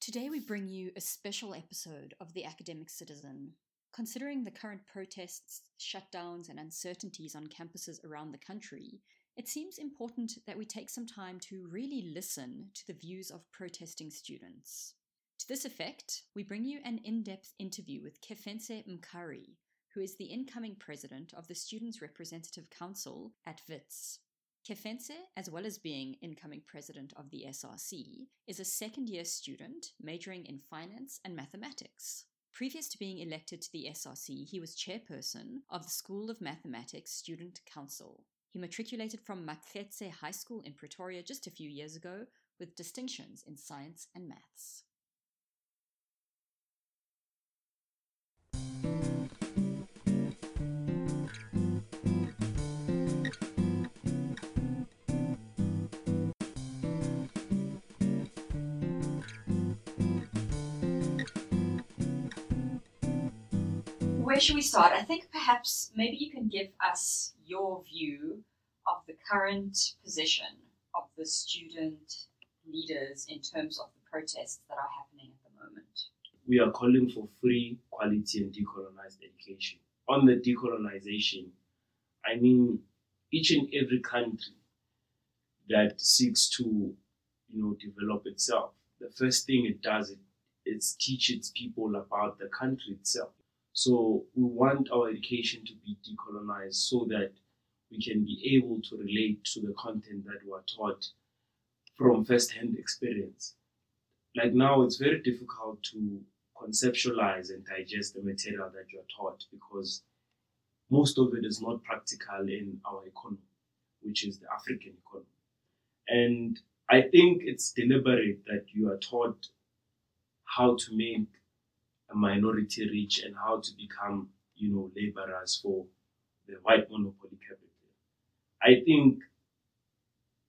Today, we bring you a special episode of The Academic Citizen. Considering the current protests, shutdowns, and uncertainties on campuses around the country, it seems important that we take some time to really listen to the views of protesting students. To this effect, we bring you an in depth interview with Kefentse Mkhari, who is the incoming president of the Students' Representative Council at WITS. Kefentse, as well as being incoming president of the SRC, is a second year student majoring in finance and mathematics. Previous to being elected to the SRC, he was chairperson of the School of Mathematics Student Council. He matriculated from Makhetse High School in Pretoria just a few years ago with distinctions in science and maths. Where should we start? I think perhaps maybe you can give us your view of the current position of the student leaders in terms of the protests that are happening at the moment. We are calling for free, quality, and decolonized education. On the decolonization, I mean each and every country that seeks to, you know, develop itself. The first thing it does is teach its people about the country itself. So we want our education to be decolonized so that we can be able to relate to the content that we are taught from first-hand experience. Like now, it's very difficult to conceptualize and digest the material that you are taught because most of it is not practical in our economy, which is the African economy. And I think it's deliberate that you are taught how to make minority rich and how to become, you know, laborers for the white monopoly capital. I think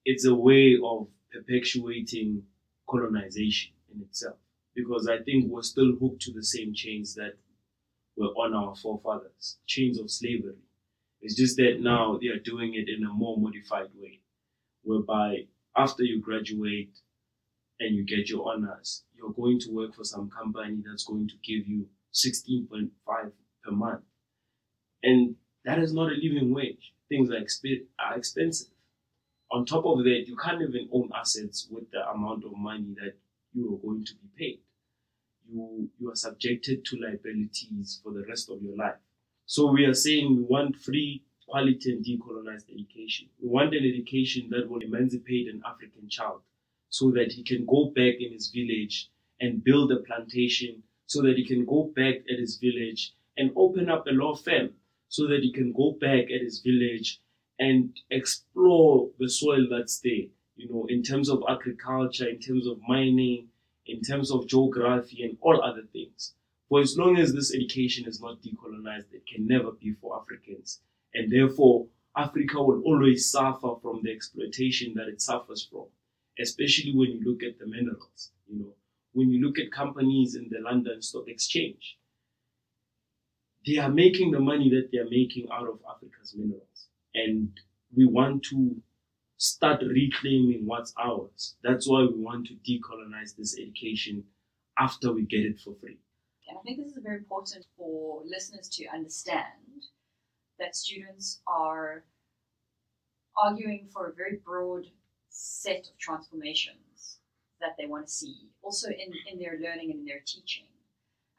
it's a way of perpetuating colonization in itself because I think we're still hooked to the same chains that were on our forefathers, chains of slavery. It's just that now they are doing it in a more modified way, whereby after you graduate and you get your honors, you're going to work for some company that's going to give you 16.5 per month. And that is not a living wage. Things are, exp- are expensive. On top of that, you can't even own assets with the amount of money that you are going to be paid. You, you are subjected to liabilities for the rest of your life. So we are saying we want free, quality, and decolonized education. We want an education that will emancipate an African child so that he can go back in his village and build a plantation, so that he can go back at his village and open up a law firm, so that he can go back at his village and explore the soil that's there, you know, in terms of agriculture, in terms of mining, in terms of geography, and all other things. For as long as this education is not decolonized, it can never be for Africans. And therefore, Africa will always suffer from the exploitation that it suffers from, especially when you look at the minerals, you know, when you look at companies in the London Stock Exchange. They are making the money that they are making out of Africa's minerals. And we want to start reclaiming what's ours. That's why we want to decolonize this education after we get it for free. And I think this is very important for listeners to understand that students are arguing for a very broad set of transformations that they want to see, also in, in their learning and in their teaching.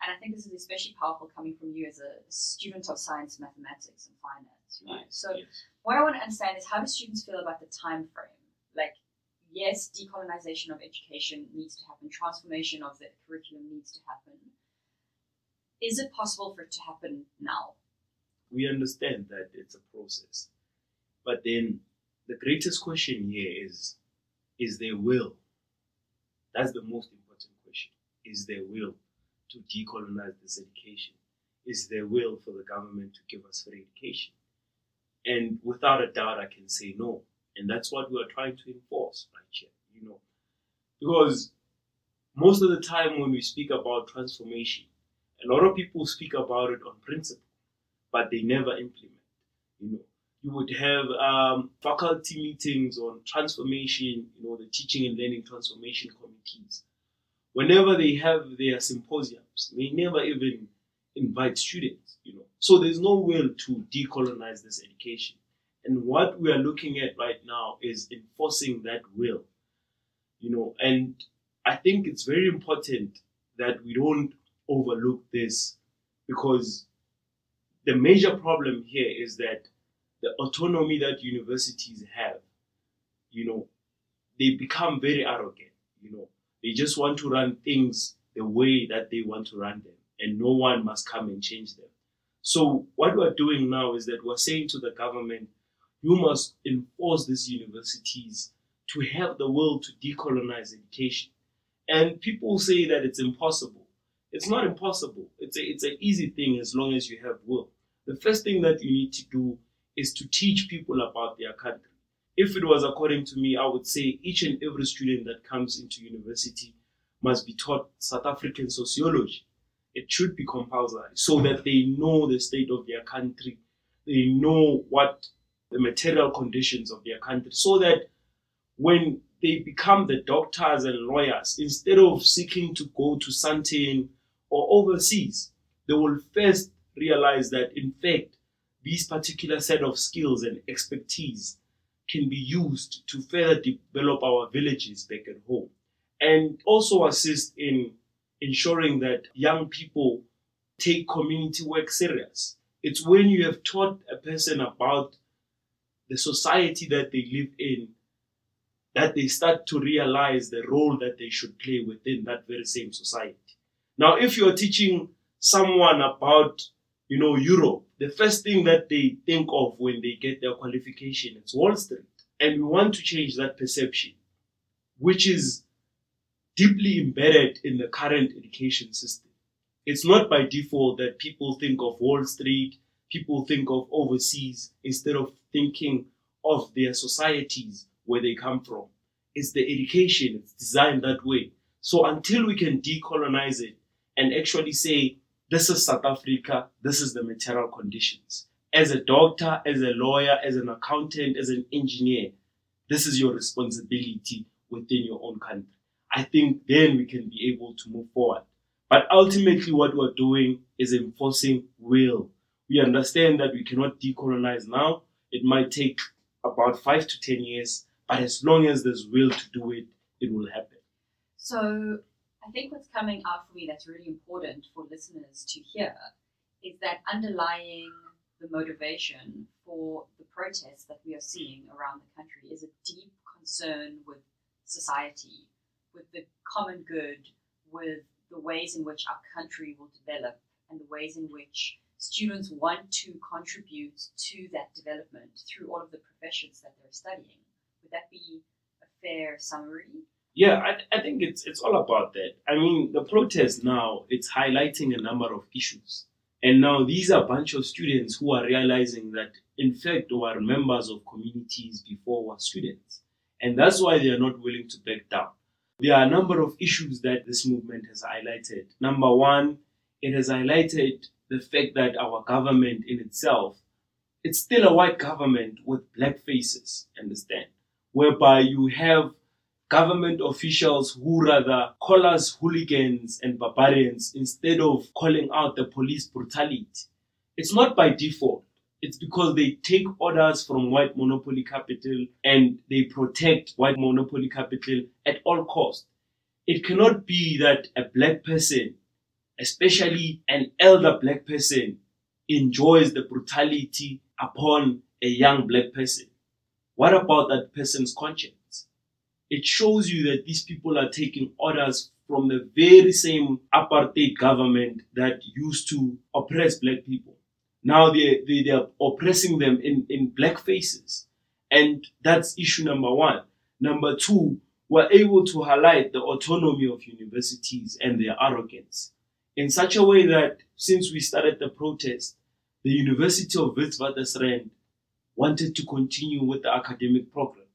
And I think this is especially powerful coming from you as a student of science, mathematics, and finance, right? Yes, so, yes. what I want to understand is how do students feel about the time frame? Like, yes, decolonization of education needs to happen, transformation of the curriculum needs to happen. Is it possible for it to happen now? we understand that it's a process. But then the greatest question here is is there will? That's the most important question. Is there will to decolonize this education? Is there will for the government to give us free education? And without a doubt, I can say no. And that's what we are trying to enforce right here, you know. Because most of the time when we speak about transformation, a lot of people speak about it on principle but they never implement. You know, you would have um, faculty meetings on transformation, you know, the teaching and learning transformation committees. whenever they have their symposiums, they never even invite students, you know. So there's no will to decolonize this education. And what we are looking at right now is enforcing that will, you know. And I think it's very important that we don't overlook this because the major problem here is that the autonomy that universities have, you know, they become very arrogant, you know. They just want to run things the way that they want to run them, and no one must come and change them. So, what we're doing now is that we're saying to the government, you must enforce these universities to have the will to decolonize education. And people say that it's impossible. It's not impossible. It's a, it's an easy thing as long as you have will. The first thing that you need to do is to teach people about their country. If it was according to me, I would say each and every student that comes into university must be taught South African sociology. It should be compulsory so that they know the state of their country, they know what the material conditions of their country, so that when they become the doctors and lawyers, instead of seeking to go to Sandton or overseas, they will first realize that in fact these particular set of skills and expertise can be used to further develop our villages back at home and also assist in ensuring that young people take community work serious. It's when you have taught a person about the society that they live in that they start to realize the role that they should play within that very same society. Now, if you're teaching someone about you know, Europe, the first thing that they think of when they get their qualification is Wall Street. And we want to change that perception, which is deeply embedded in the current education system. It's not by default that people think of Wall Street, people think of overseas instead of thinking of their societies where they come from. It's the education, it's designed that way. So until we can decolonize it and actually say, this is South Africa, this is the material conditions. As a doctor, as a lawyer, as an accountant, as an engineer, this is your responsibility within your own country. I think then we can be able to move forward. But ultimately, what we're doing is enforcing will. We understand that we cannot decolonize now. It might take about five to 10 years, but as long as there's will to do it, it will happen. So, I think what's coming out for me that's really important for listeners to hear is that underlying the motivation for the protests that we are seeing around the country is a deep concern with society, with the common good, with the ways in which our country will develop and the ways in which students want to contribute to that development through all of the professions that they're studying. Would that be a fair summary? Yeah, I, I think it's it's all about that. I mean, the protest now it's highlighting a number of issues, and now these are a bunch of students who are realizing that in fact were members of communities before were students, and that's why they are not willing to back down. There are a number of issues that this movement has highlighted. Number one, it has highlighted the fact that our government in itself, it's still a white government with black faces, understand? Whereby you have government officials who rather call us hooligans and barbarians instead of calling out the police brutality. It's not by default. It's because they take orders from white monopoly capital and they protect white monopoly capital at all costs. It cannot be that a black person, especially an elder black person, enjoys the brutality upon a young black person. What about that person's conscience? It shows you that these people are taking orders from the very same apartheid government that used to oppress black people. Now they, they, they are oppressing them in, in black faces. And that's issue number one. Number two, we're able to highlight the autonomy of universities and their arrogance in such a way that since we started the protest, the University of Witwatersrand wanted to continue with the academic program.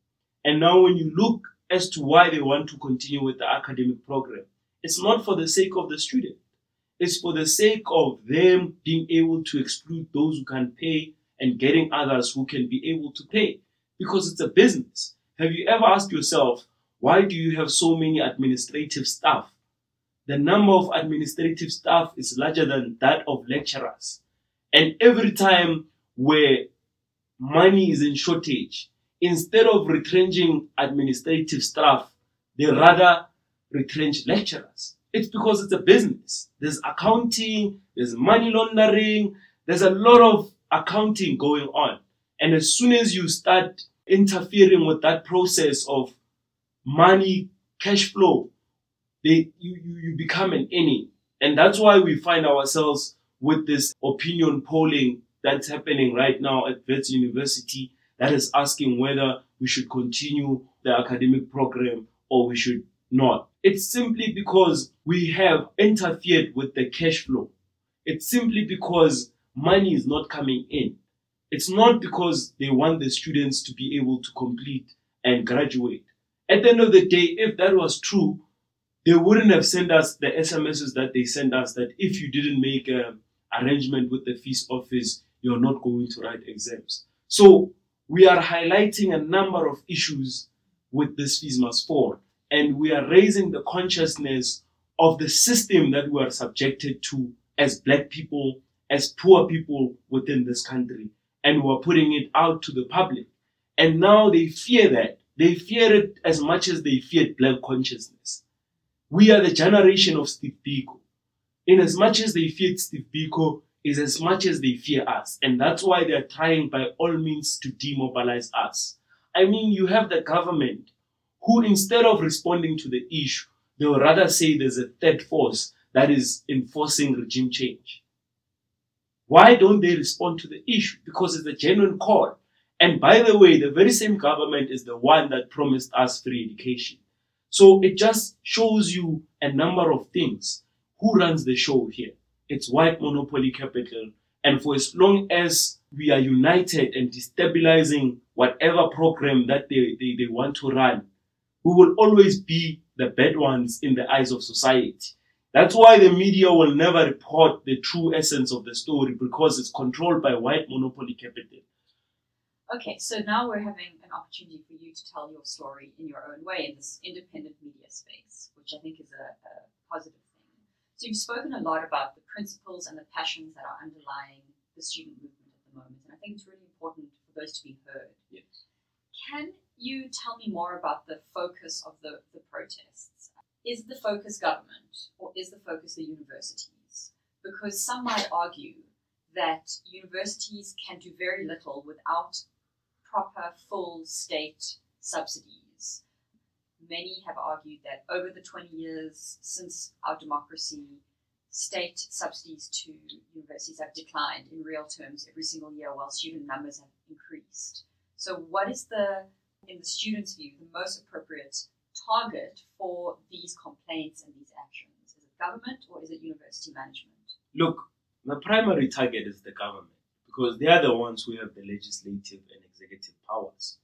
And now when you look as to why they want to continue with the academic program. It's not for the sake of the student. It's for the sake of them being able to exclude those who can pay and getting others who can be able to pay because it's a business. Have you ever asked yourself, why do you have so many administrative staff the number of administrative staff is larger than that of lecturers. And every time where money is in shortage, instead of retrenching administrative staff, they rather retrench lecturers. It's because it's a business. There's accounting, there's money laundering, there's a lot of accounting going on. And as soon as you start interfering with that process of money, cash flow, they, you, you, you become an enemy. And that's why we find ourselves with this opinion polling that's happening right now at Wits University that is asking whether we should continue the academic program or we should not. It's simply because we have interfered with the cash flow. It's simply because money is not coming in. It's not because they want the students to be able to complete and graduate. At the end of the day, if that was true, they wouldn't have sent us the SMSs that they sent us that if you didn't make an arrangement with the fees office, you're not going to write exams. So we are highlighting a number of issues with this must fall, and we are raising the consciousness of the system that we are subjected to as black people, as poor people within this country, and we're putting it out to the public. And now they fear that. They fear it as much as they feared black consciousness. We are the generation of Steve Biko. In as much as they feared Steve Biko, is as much as they fear us. And that's why they're trying by all means to demobilize us. I mean, you have the government who, instead of responding to the issue, they will rather say there's a third force that is enforcing regime change. Why don't they respond to the issue? Because it's a genuine call. And by the way, the very same government is the one that promised us free education. So it just shows you a number of things. Who runs the show here? It's white monopoly capital. And for as long as we are united and destabilizing whatever program that they, they, they want to run, we will always be the bad ones in the eyes of society. That's why the media will never report the true essence of the story because it's controlled by white monopoly capital. Okay, so now we're having an opportunity for you to tell your story in your own way in this independent media space, which I think is a, a positive. So you've spoken a lot about the principles and the passions that are underlying the student movement at the moment, and I think it's really important for those to be heard. Yes. Can you tell me more about the focus of the, the protests? Is the focus government or is the focus the universities? Because some might argue that universities can do very little without proper full state subsidies. Many have argued that over the 20 years since our democracy, state subsidies to universities have declined in real terms every single year while student numbers have increased. So, what is the, in the student's view, the most appropriate target for these complaints and these actions? Is it government or is it university management? Look, the primary target is the government because they are the ones who have the legislative and executive powers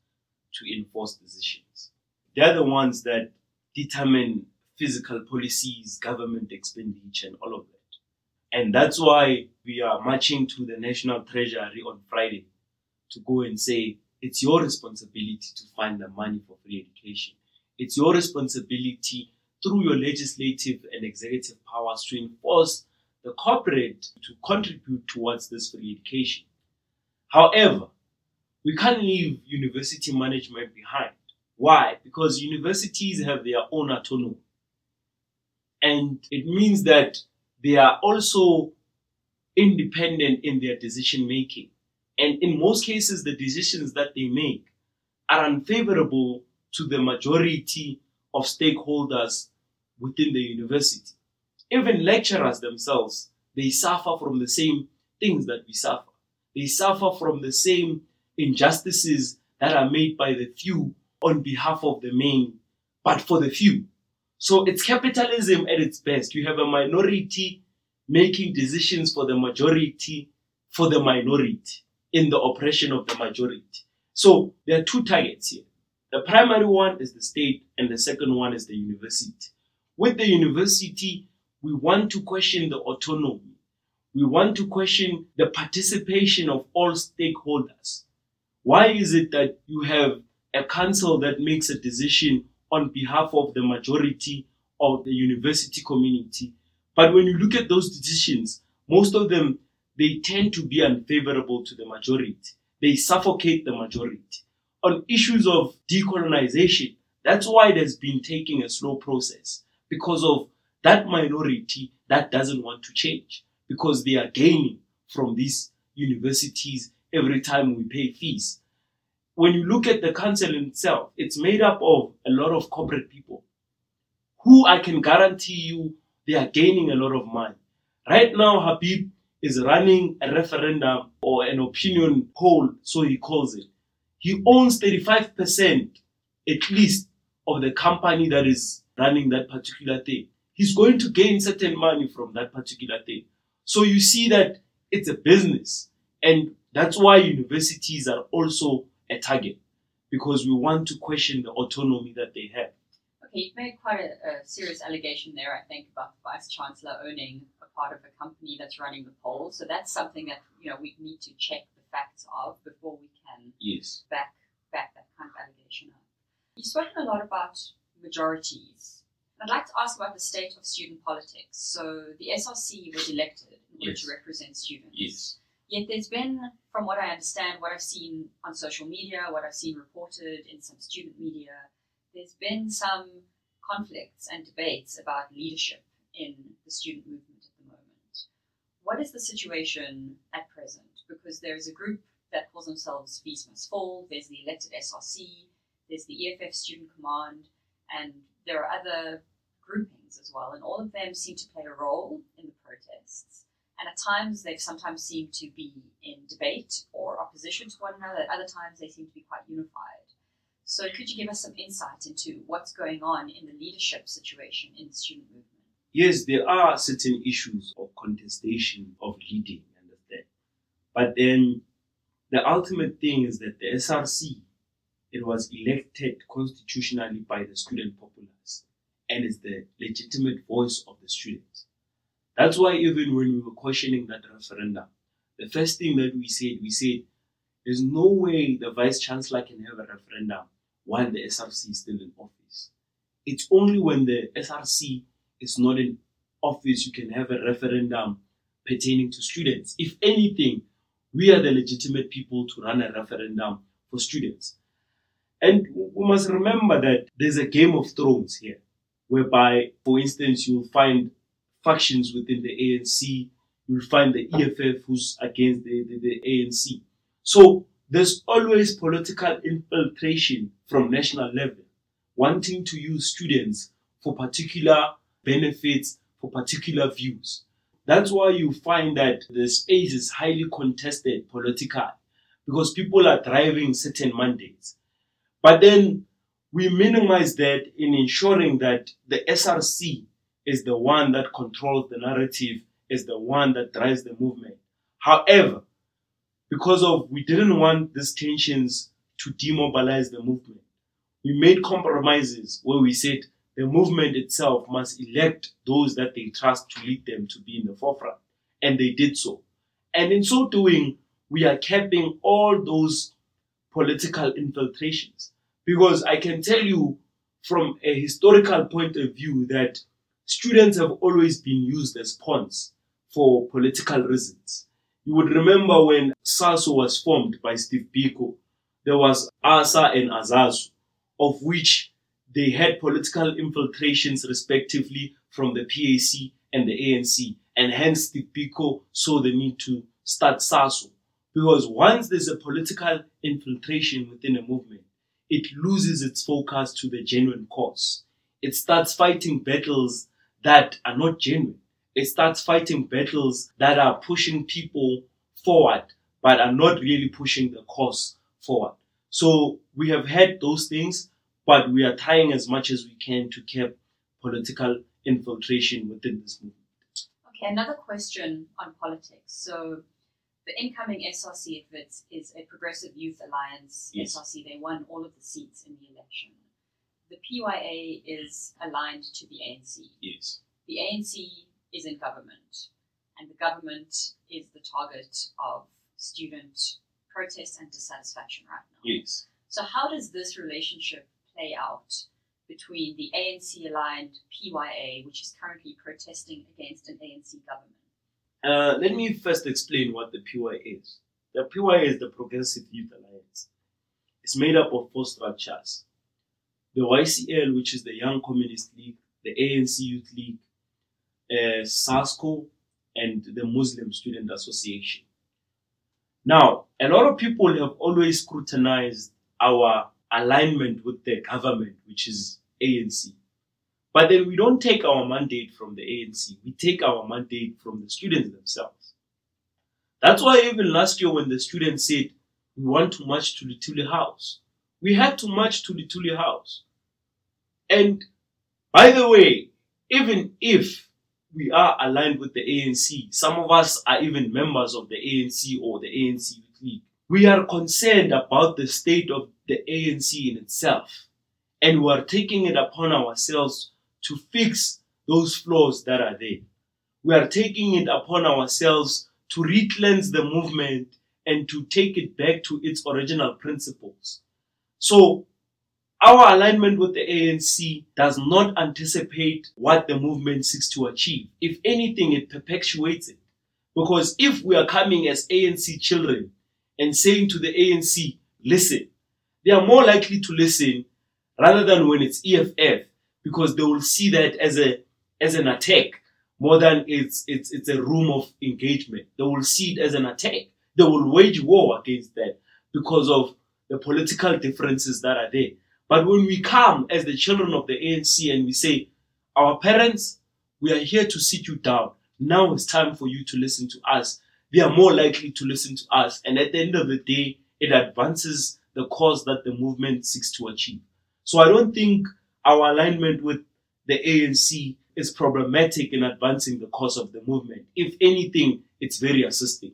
to enforce decisions. They are the ones that determine physical policies, government expenditure, and all of that. And that's why we are marching to the National Treasury on Friday to go and say it's your responsibility to find the money for free education. It's your responsibility through your legislative and executive powers to enforce the corporate to contribute towards this free education. However, we can't leave university management behind. Why? Because universities have their own autonomy. And it means that they are also independent in their decision making. And in most cases, the decisions that they make are unfavorable to the majority of stakeholders within the university. Even lecturers themselves, they suffer from the same things that we suffer. They suffer from the same injustices that are made by the few on behalf of the many, but for the few. So it's capitalism at its best. You have a minority making decisions for the majority for the minority in the oppression of the majority. So there are two targets here. The primary one is the state, and the second one is the university. With the university, we want to question the autonomy. We want to question the participation of all stakeholders. Why is it that you have a council that makes a decision on behalf of the majority of the university community. But when you look at those decisions, most of them they tend to be unfavorable to the majority. They suffocate the majority. On issues of decolonization, that's why it has been taking a slow process because of that minority that doesn't want to change because they are gaining from these universities every time we pay fees. When you look at the council itself, it's made up of a lot of corporate people who I can guarantee you they are gaining a lot of money. Right now, Habib is running a referendum or an opinion poll, so he calls it. He owns 35% at least of the company that is running that particular thing. He's going to gain certain money from that particular thing. So you see that it's a business. And that's why universities are also a target because we want to question the autonomy that they have. Okay, you've made quite a, a serious allegation there, I think, about the vice chancellor owning a part of a company that's running the poll. So that's something that you know we need to check the facts of before we can yes. back back that kind of allegation up. You've spoken a lot about majorities. I'd like to ask about the state of student politics. So the SRC was elected in order yes. to represent students. Yes. Yet there's been, from what I understand, what I've seen on social media, what I've seen reported in some student media, there's been some conflicts and debates about leadership in the student movement at the moment. what is the situation at present? Because there is a group that calls themselves Fees Must Fall, there's the elected SRC, there's the EFF Student Command, and there are other groupings as well, and all of them seem to play a role in the protests. And at times they've sometimes seemed to be in debate or opposition to one another, at other times they seem to be quite unified. So could you give us some insight into what's going on in the leadership situation in the student movement? yes, there are certain issues of contestation of leading, understand. But then the ultimate thing is that the SRC, it was elected constitutionally by the student populace and is the legitimate voice of the students. That's why even when we were questioning that referendum, the first thing that we said, we said, there's no way the vice chancellor can have a referendum while the SRC is still in office. It's only when the SRC is not in office, you can have a referendum pertaining to students. If anything, we are the legitimate people to run a referendum for students. And we must remember that there's a game of thrones here, whereby, for instance, you'll find factions within the ANC, you'll find the EFF who's against the, the, the ANC. So there's always political infiltration from national level, wanting to use students for particular benefits for particular views. That's why you find that the space is highly contested politically because people are driving certain mandates. But then we minimize that in ensuring that the SRC is the one that controls the narrative, is the one that drives the movement. However, because of we didn't want these tensions to demobilize the movement, we made compromises where we said the movement itself must elect those that they trust to lead them to be in the forefront. And they did so. And in so doing, we are capping all those political infiltrations. Because I can tell you from a historical point of view that students have always been used as pawns for political reasons. You would remember when SASO was formed by Steve Biko, there was ASA and ASUSA, of which they had political infiltrations respectively from the PAC and the ANC, and hence Steve Biko saw the need to start SASO. Because once there's a political infiltration within a movement, it loses its focus to the genuine cause. It starts fighting battles that are not genuine. It starts fighting battles that are pushing people forward, but are not really pushing the cause forward. So we have had those things but we are trying as much as we can to keep political infiltration within this movement. Okay, another question on politics. So, the incoming SRC, if it is a Progressive Youth Alliance yes. SRC, they won all of the seats in the election. The PYA is aligned to the ANC. Yes. The ANC is in government, and the government is the target of student protest and dissatisfaction right now. Yes. So, how does this relationship play out between the ANC aligned PYA, which is currently protesting against an ANC government? Uh, let me first explain what the PYA is. The PYA is the Progressive Youth Alliance. It's made up of four structures the YCL, which is the Young Communist League, the ANC Youth League, uh, SASCO, and the Muslim Student Association. Now, a lot of people have always scrutinized our alignment with the government, which is ANC. But then we don't take our mandate from the ANC, we take our mandate from the students themselves. That's why even last year when the students said, we want to march to Luthuli House, we had to march to Luthuli House. And by the way, even if we are aligned with the ANC. Some of us are even members of the ANC or the ANC League. We are concerned about the state of the ANC in itself, and we are taking it upon ourselves to fix those flaws that are there. We are taking it upon ourselves to re-cleanse the movement and to take it back to its original principles. So our alignment with the ANC does not anticipate what the movement seeks to achieve. If anything, it perpetuates it. Because if we are coming as ANC children and saying to the ANC, listen, they are more likely to listen rather than when it's EFF because they will see that as a as an attack more than it's it's it's a room of engagement. They will see it as an attack. They will wage war against that because of the political differences that are there. But when we come as the children of the ANC and we say, Our parents, we are here to sit you down. Now it's time for you to listen to us. They are more likely to listen to us. And at the end of the day, it advances the cause that the movement seeks to achieve. So I don't think our alignment with the ANC is problematic in advancing the cause of the movement. If anything, it's very assisting.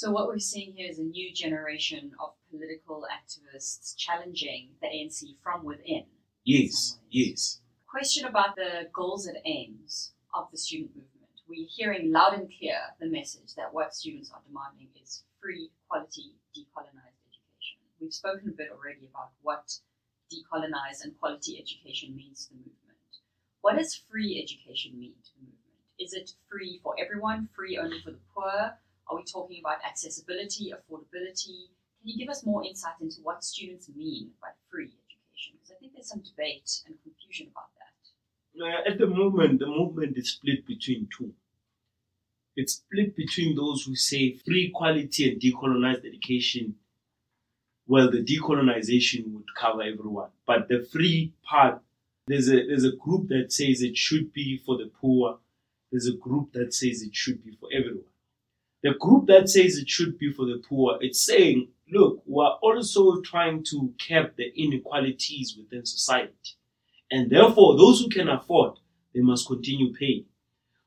So what we're seeing here is a new generation of political activists challenging the ANC from within. Yes, yes. Question about the goals and aims of the student movement. We're hearing loud and clear the message that what students are demanding is free, quality, decolonized education. We've spoken a bit already about what decolonized and quality education means to the movement. What does free education mean to the movement? Is it free for everyone, free only for the poor? Are we talking about accessibility, affordability? Can you give us more insight into what students mean by free education? Because I think there's some debate and confusion about that. at the moment, the movement is split between two. It's split between those who say free, quality, and decolonized education. Well, the decolonization would cover everyone, but the free part, there's a there's a group that says it should be for the poor. There's a group that says it should be for everyone. The group that says it should be for the poor, it's saying look, we're also trying to cap the inequalities within society. And therefore, those who can afford, they must continue paying.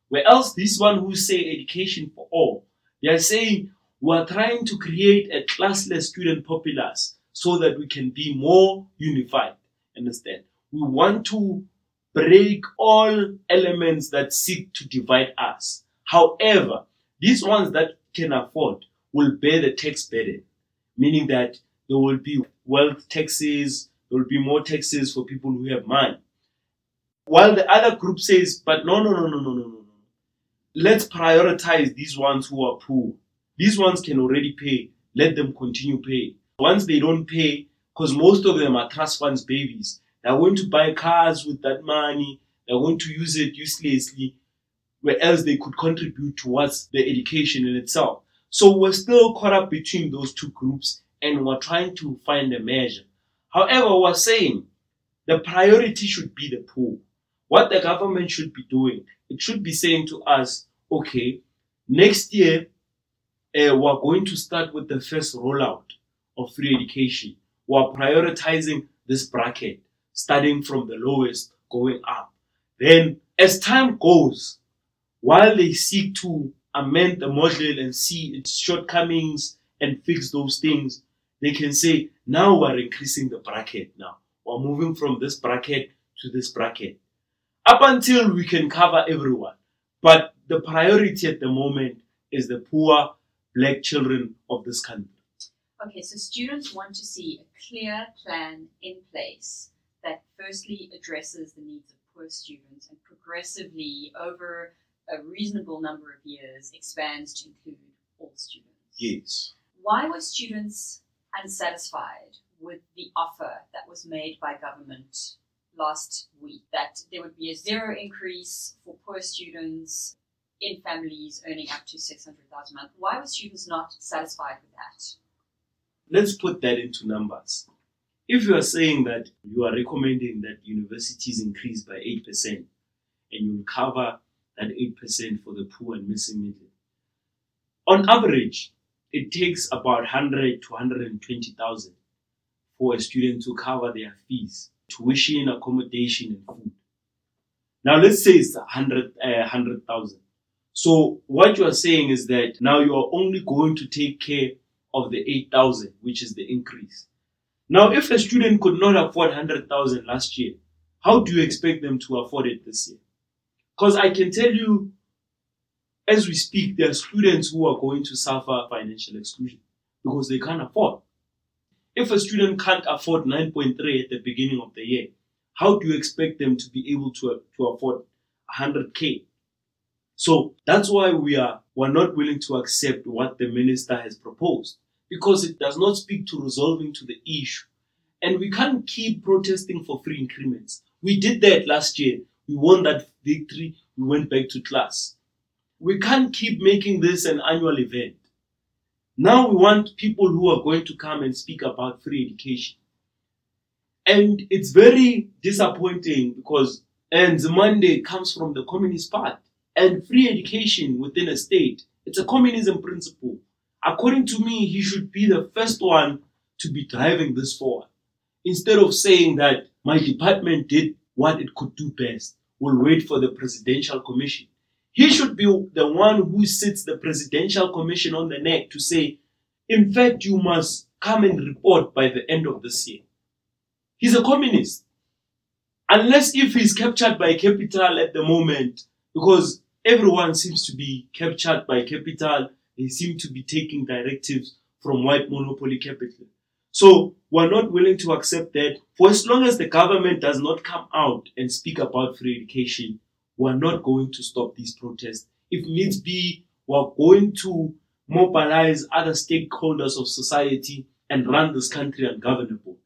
Where else, this one who say education for all, they are saying we're trying to create a classless student populace so that we can be more unified. Understand? We want to break all elements that seek to divide us. However, these ones that can afford will bear the tax burden meaning that there will be wealth taxes, there will be more taxes for people who have money. While the other group says, but no, no, no, no, no, no, no. No. Let's prioritize these ones who are poor. These ones can already pay. Let them continue paying. Once they don't pay, because most of them are trust funds babies, they're going to buy cars with that money. They're going to use it uselessly, where else they could contribute towards the education in itself. So we're still caught up between those two groups and we're trying to find a measure. However, we're saying the priority should be the poor. What the government should be doing, it should be saying to us, okay, next year uh, we're going to start with the first rollout of free education. We're prioritizing this bracket, starting from the lowest going up. Then, as time goes, while they seek to amend the model and see its shortcomings and fix those things, they can say, now we're increasing the bracket now. We're moving from this bracket to this bracket. Up until we can cover everyone. But the priority at the moment is the poor black children of this country. Okay, so students want to see a clear plan in place that firstly addresses the needs of poor students and progressively, over a reasonable number of years, expands to include all students. Yes. Why were students unsatisfied with the offer that was made by government last week that there would be a zero increase for poor students in families earning up to 600,000 a month? Why were students not satisfied with that? Let's put that into numbers. If you are saying that you are recommending that universities increase by 8% and you cover that 8% for the poor and missing middle, on average, it takes about 100 to 120,000 for a student to cover their fees, tuition, accommodation, and food. Now, let's say it's 100, uh, 100,000. So, what you are saying is that now you are only going to take care of the 8,000, which is the increase. Now, if a student could not afford 100,000 last year, how do you expect them to afford it this year? Because I can tell you as we speak, there are students who are going to suffer financial exclusion because they can't afford. If a student can't afford 9.3 at the beginning of the year, how do you expect them to be able to, to afford 100k? So that's why we are we're not willing to accept what the minister has proposed because it does not speak to resolving to the issue. And we can't keep protesting for free increments. We did that last year. We won that victory. We went back to class. We can't keep making this an annual event. Now we want people who are going to come and speak about free education. And it's very disappointing because Nzimande comes from the Communist Party. And free education within a state, it's a communism principle. According to me, he should be the first one to be driving this forward. Instead of saying that my department did what it could do best, we'll wait for the presidential commission. He should be the one who sits the presidential commission on the neck to say, in fact, you must come and report by the end of this year. He's a communist. Unless if he's captured by capital at the moment, because everyone seems to be captured by capital, they seem to be taking directives from white monopoly capital. So we're not willing to accept that for as long as the government does not come out and speak about free education, we're not going to stop these protests. If needs be, we're going to mobilize other stakeholders of society and run this country ungovernable.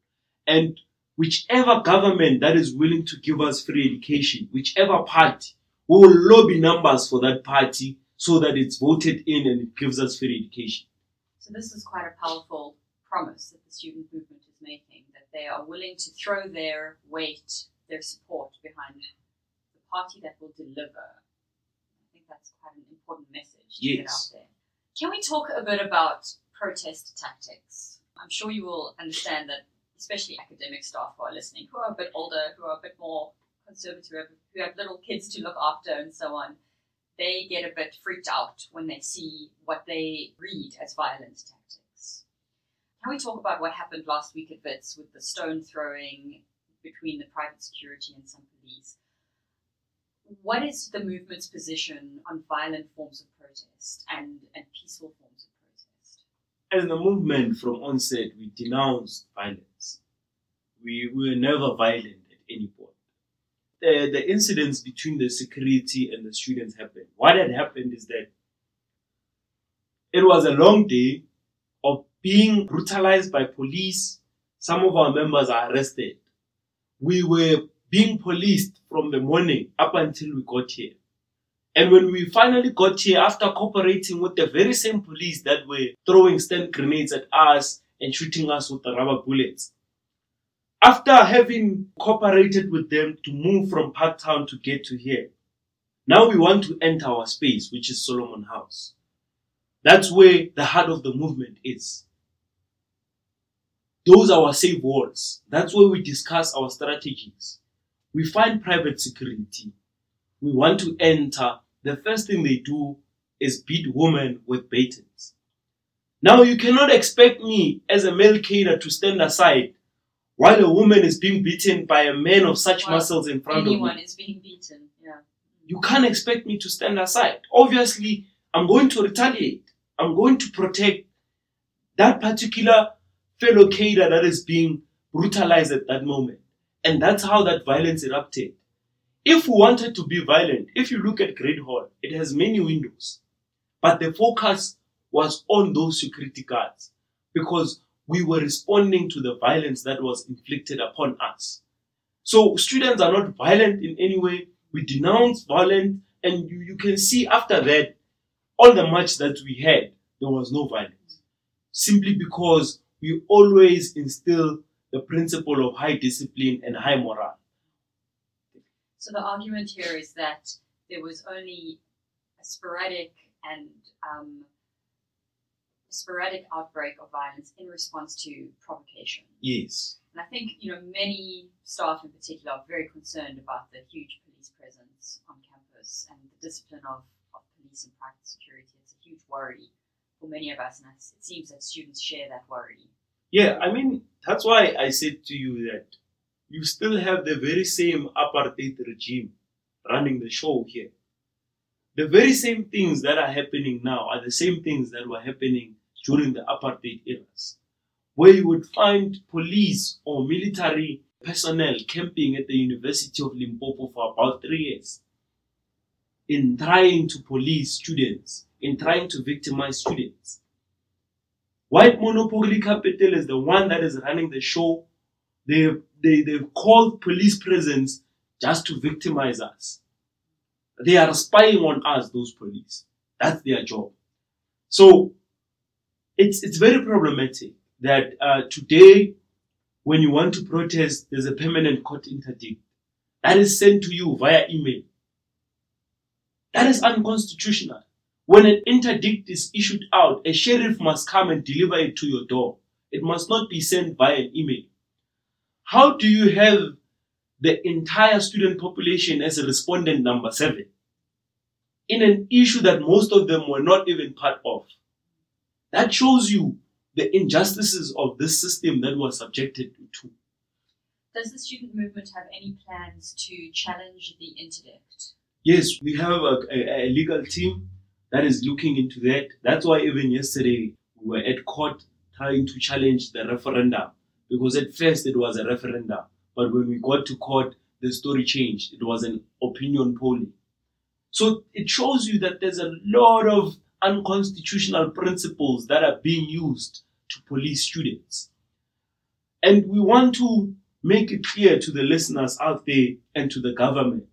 And whichever government that is willing to give us free education, whichever party, we will lobby numbers for that party so that it's voted in and it gives us free education. So this is quite a powerful promise that the student movement is making, that they are willing to throw their weight, their support behind the party that will deliver. I think that's quite an important message to yes. get out there. Can we talk a bit about protest tactics? I'm sure you will understand that, especially academic staff who are listening, who are a bit older, who are a bit more conservative, who have little kids to look after, and so on, they get a bit freaked out when they see what they read as violent tactics. Can we talk about what happened last week at Wits with the stone throwing between the private security and some police? What is the movement's position on violent forms of protest and, and peaceful forms of protest? As the movement from onset, we denounced violence. We, we were never violent at any point. The, the incidents between the security and the students happened. What had happened is that it was a long day being brutalized by police. Some of our members are arrested. We were being policed from the morning up until we got here. And when we finally got here, after cooperating with the very same police that were throwing stun grenades at us and shooting us with the rubber bullets, after having cooperated with them to move from Parktown to get to here, now we want to enter our space, which is Solomon House. That's where the heart of the movement is. Those are our safe walls. That's where we discuss our strategies. We find private security. We want to enter. The first thing they do is beat women with batons. Now you cannot expect me as a male cadre to stand aside while a woman is being beaten by a man of such While muscles in front of me. Anyone is being beaten, yeah. You can't expect me to stand aside. Obviously, I'm going to retaliate. I'm going to protect that particular fellow cadre that is being brutalized at that moment. And that's how that violence erupted. If we wanted to be violent, if you look at Great Hall, it has many windows. But the focus was on those security guards because we were responding to the violence that was inflicted upon us. So students are not violent in any way. We denounce violence, and you, you can see after that, all the march that we had, there was no violence. Simply because we always instill the principle of high discipline and high morale. So the argument here is that there was only a sporadic and um, sporadic outbreak of violence in response to provocation. Yes. And I think you know many staff in particular are very concerned about the huge police presence on campus and the discipline of, of police and private security. It's a huge worry for many of us, and it seems that students share that worry. Yeah, I mean that's why I said to you that you still have the very same apartheid regime running the show here. The very same things that are happening now are the same things that were happening during the apartheid eras, where you would find police or military personnel camping at the University of Limpopo for about three years in trying to police students, in trying to victimize students. White monopoly capital is the one that is running the show. They, they, they've called police presence just to victimize us. They are spying on us, those police. That's their job. So it's, it's very problematic that uh, today, when you want to protest, there's a permanent court interdict that is sent to you via email. That is unconstitutional. When an interdict is issued out, a sheriff must come and deliver it to your door. It must not be sent by an email. How do you have the entire student population as a respondent number seven in an issue that most of them were not even part of? That shows you the injustices of this system that we're subjected to. Does the student movement have any plans to challenge the interdict? Yes, we have a, a, a legal team that is looking into that. That's why even yesterday we were at court trying to challenge the referendum because at first it was a referendum, but when we got to court, the story changed. It was an opinion polling. So it shows you that there's a lot of unconstitutional principles that are being used to police students. And we want to make it clear to the listeners out there and to the government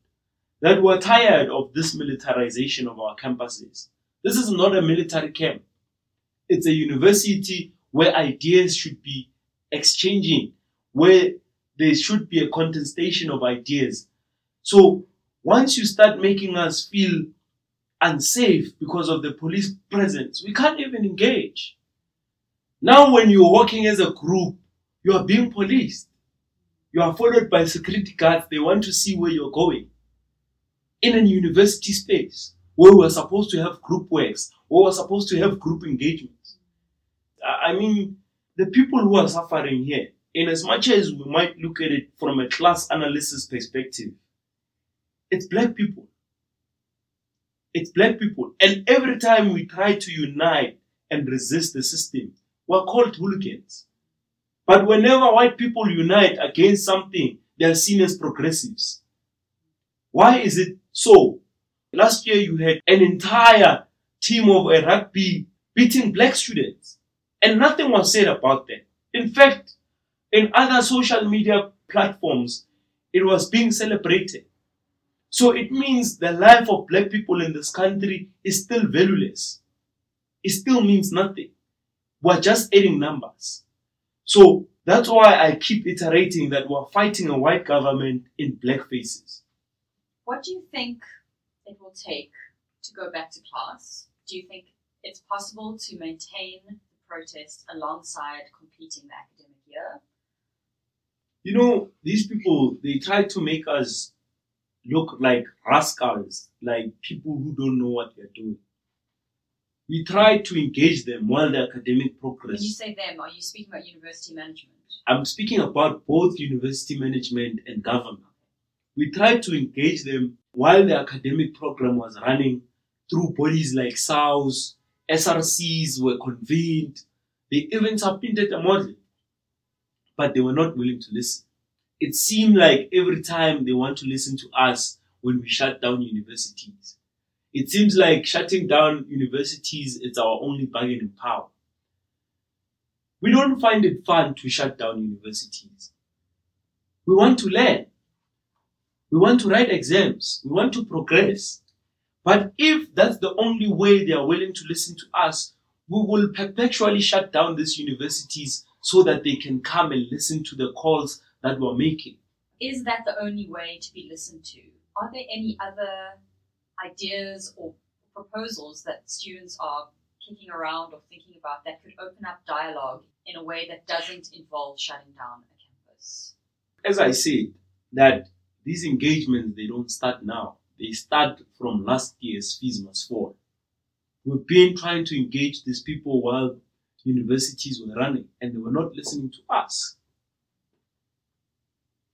that we're tired of this militarization of our campuses. This is not a military camp. It's a university where ideas should be exchanging, where there should be a contestation of ideas. So once you start making us feel unsafe because of the police presence. We can't even engage. Now, when you're walking as a group, you are being policed. You are followed by security guards. They want to see where you're going. In a university space where we're supposed to have group works, where we're supposed to have group engagements. I mean, the people who are suffering here, in as much as we might look at it from a class analysis perspective, it's black people it's black people. And every time we try to unite and resist the system, we're called hooligans. But whenever white people unite against something, they are seen as progressives. Why is it so? Last year you had an entire team of a rugby beating black students, and nothing was said about that. In fact, in other social media platforms, it was being celebrated. So it means the life of black people in this country is still valueless. It still means nothing. We're just adding numbers. So that's why I keep iterating that we're fighting a white government in black faces. What do you think it will take to go back to class? Do you think it's possible to maintain the protest alongside completing the academic year? You know, these people, they try to make us look like rascals, like people who don't know what they're doing. We try to engage them while the academic progress. When you say them, are you speaking about university management? I'm speaking about both university management and government. We tried to engage them while the academic program was running through bodies like SAUS, SRCs were convened. They even submitted a model, but they were not willing to listen. it seemed like every time they want to listen to us when we shut down universities. It seems like shutting down universities is our only bargaining power. We don't find it fun to shut down universities. We want to learn. We want to write exams. We want to progress. But if that's the only way they are willing to listen to us, we will perpetually shut down these universities so that they can come and listen to the calls that we're making. Is that the only way to be listened to? Are there any other ideas or proposals that students are kicking around or thinking about that could open up dialogue in a way that doesn't involve shutting down a campus? As I said, that these engagements they don't start now. They start from last year's fees must fall. We've been trying to engage these people while universities were running and they were not listening to us.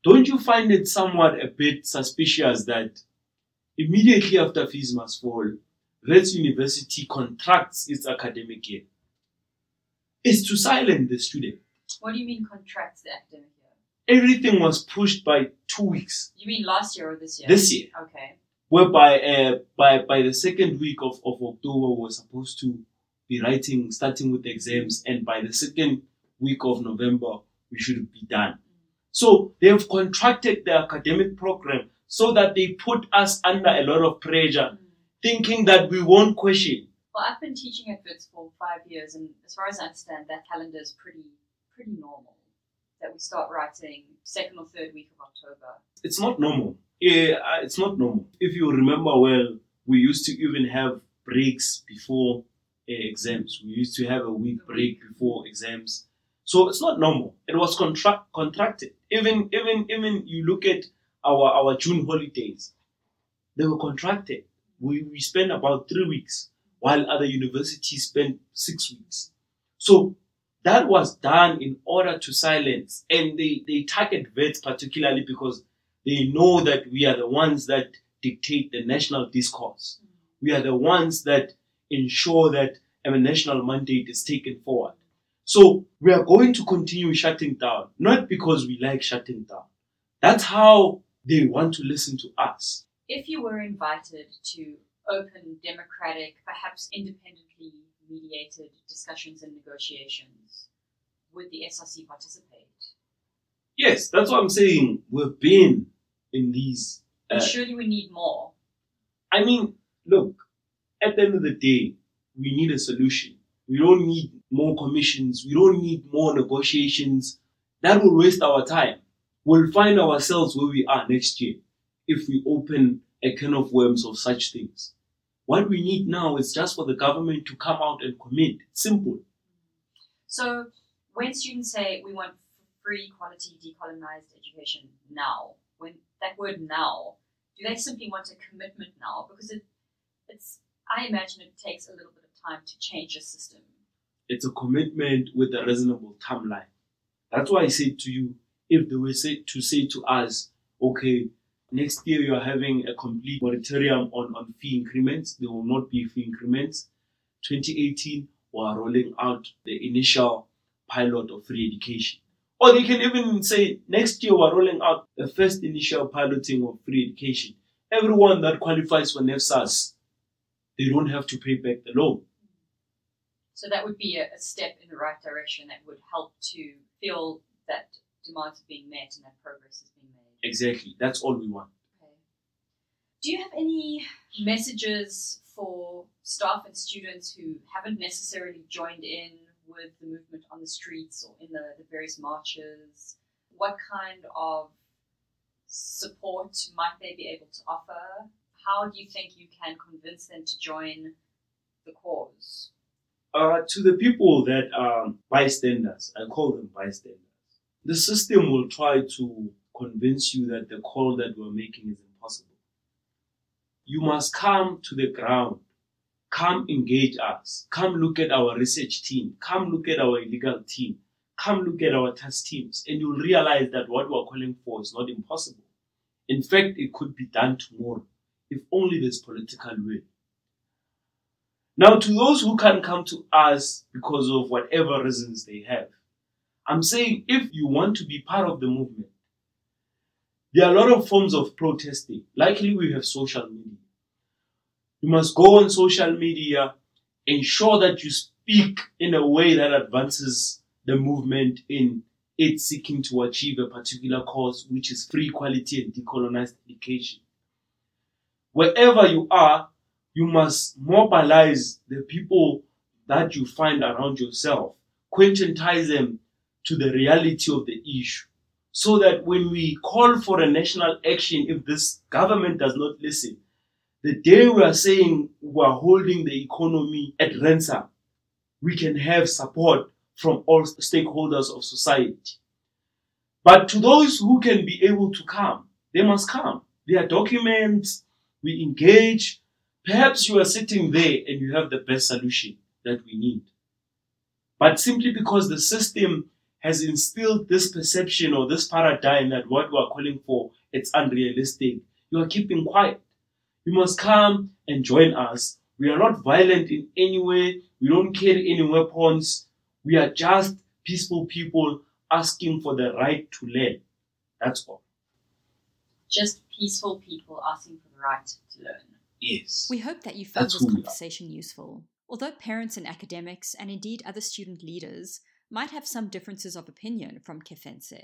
Don't you find it somewhat a bit suspicious that immediately after fees must fall, Wits University contracts its academic year? It's to silence the student. What do you mean contracts the academic year? Everything was pushed by two weeks. You mean last year or this year? This year. Okay. Whereby uh, by by the second week of, of October we're supposed to be writing, starting with exams, and by the second week of November we should be done. So they have contracted the academic program so that they put us under a lot of pressure, mm. thinking that we won't question. Well, I've been teaching at Wits for five years, and as far as I understand, that calendar is pretty pretty normal. That we start writing second or third week of October. It's not normal. Yeah, it's not normal. If you remember well, we used to even have breaks before uh, exams. We used to have a week break before exams. So it's not normal. It was contract contracted. Even even even you look at our our June holidays, they were contracted. We we spent about three weeks, while other universities spent six weeks. So that was done in order to silence, and they they target Wits particularly because they know that we are the ones that dictate the national discourse. We are the ones that ensure that a national mandate is taken forward. So we are going to continue shutting down, not because we like shutting down. That's how they want to listen to us. If you were invited to open, democratic, perhaps independently mediated discussions and negotiations, would the SRC participate? Yes, that's what I'm saying. We've been in these. Uh, surely we need more. I mean, look, at the end of the day, we need a solution. We don't need more commissions. We don't need more negotiations. That will waste our time. We'll find ourselves where we are next year if we open a can of worms of such things. What we need now is just for the government to come out and commit. Simple. So, when students say we want free, quality, decolonized education now, when that word now, do they simply want a commitment now? Because it, it's, I imagine it takes a little bit of time to change a system. It's a commitment with a reasonable timeline. That's why I said to you, if they were say, to say to us, okay, next year you're having a complete moratorium on, on fee increments, there will not be fee increments. 2018, we are rolling out the initial pilot of free education. Or they can even say next year we're rolling out the first initial piloting of free education. Everyone that qualifies for NSFAS, they don't have to pay back the loan. So that would be a step in the right direction that would help to feel that demands are being met and that progress is being made. Exactly. That's all we want. Okay. Do you have any messages for staff and students who haven't necessarily joined in with the movement on the streets or in the, the various marches? What kind of support might they be able to offer? How do you think you can convince them to join the cause? Uh, to the people that are bystanders, I call them bystanders, the system will try to convince you that the call that we're making is impossible. You must come to the ground. Come engage us. Come look at our research team. Come look at our legal team. Come look at our task teams. And you'll realize that what we're calling for is not impossible. In fact, it could be done tomorrow if only there's political will. Now, to those who can't come to us because of whatever reasons they have, I'm saying if you want to be part of the movement, There are a lot of forms of protesting. Likely we have social media. You must go on social media, ensure that you speak in a way that advances the movement in it seeking to achieve a particular cause, which is free, quality, and decolonized education. Wherever you are, you must mobilize the people that you find around yourself, conscientize them to the reality of the issue, so that when we call for a national action, if this government does not listen, the day we are saying we are holding the economy at ransom, we can have support from all stakeholders of society. But to those who can be able to come, they must come. There are documents, we engage. Perhaps you are sitting there and you have the best solution that we need. But simply because the system has instilled this perception or this paradigm that what we are calling for, it's unrealistic, you are keeping quiet. You must come and join us. We are not violent in any way. We don't carry any weapons. We are just peaceful people asking for the right to learn. That's all. Just peaceful people asking for the right to learn. Yes. We hope that you found this who we are. conversation useful. Although parents and academics, and indeed other student leaders, might have some differences of opinion from Kefentse,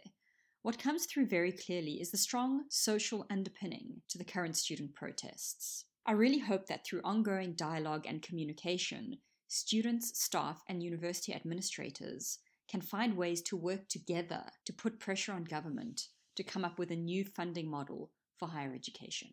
what comes through very clearly is the strong social underpinning to the current student protests. I really hope that through ongoing dialogue and communication, students, staff, and university administrators can find ways to work together to put pressure on government to come up with a new funding model for higher education.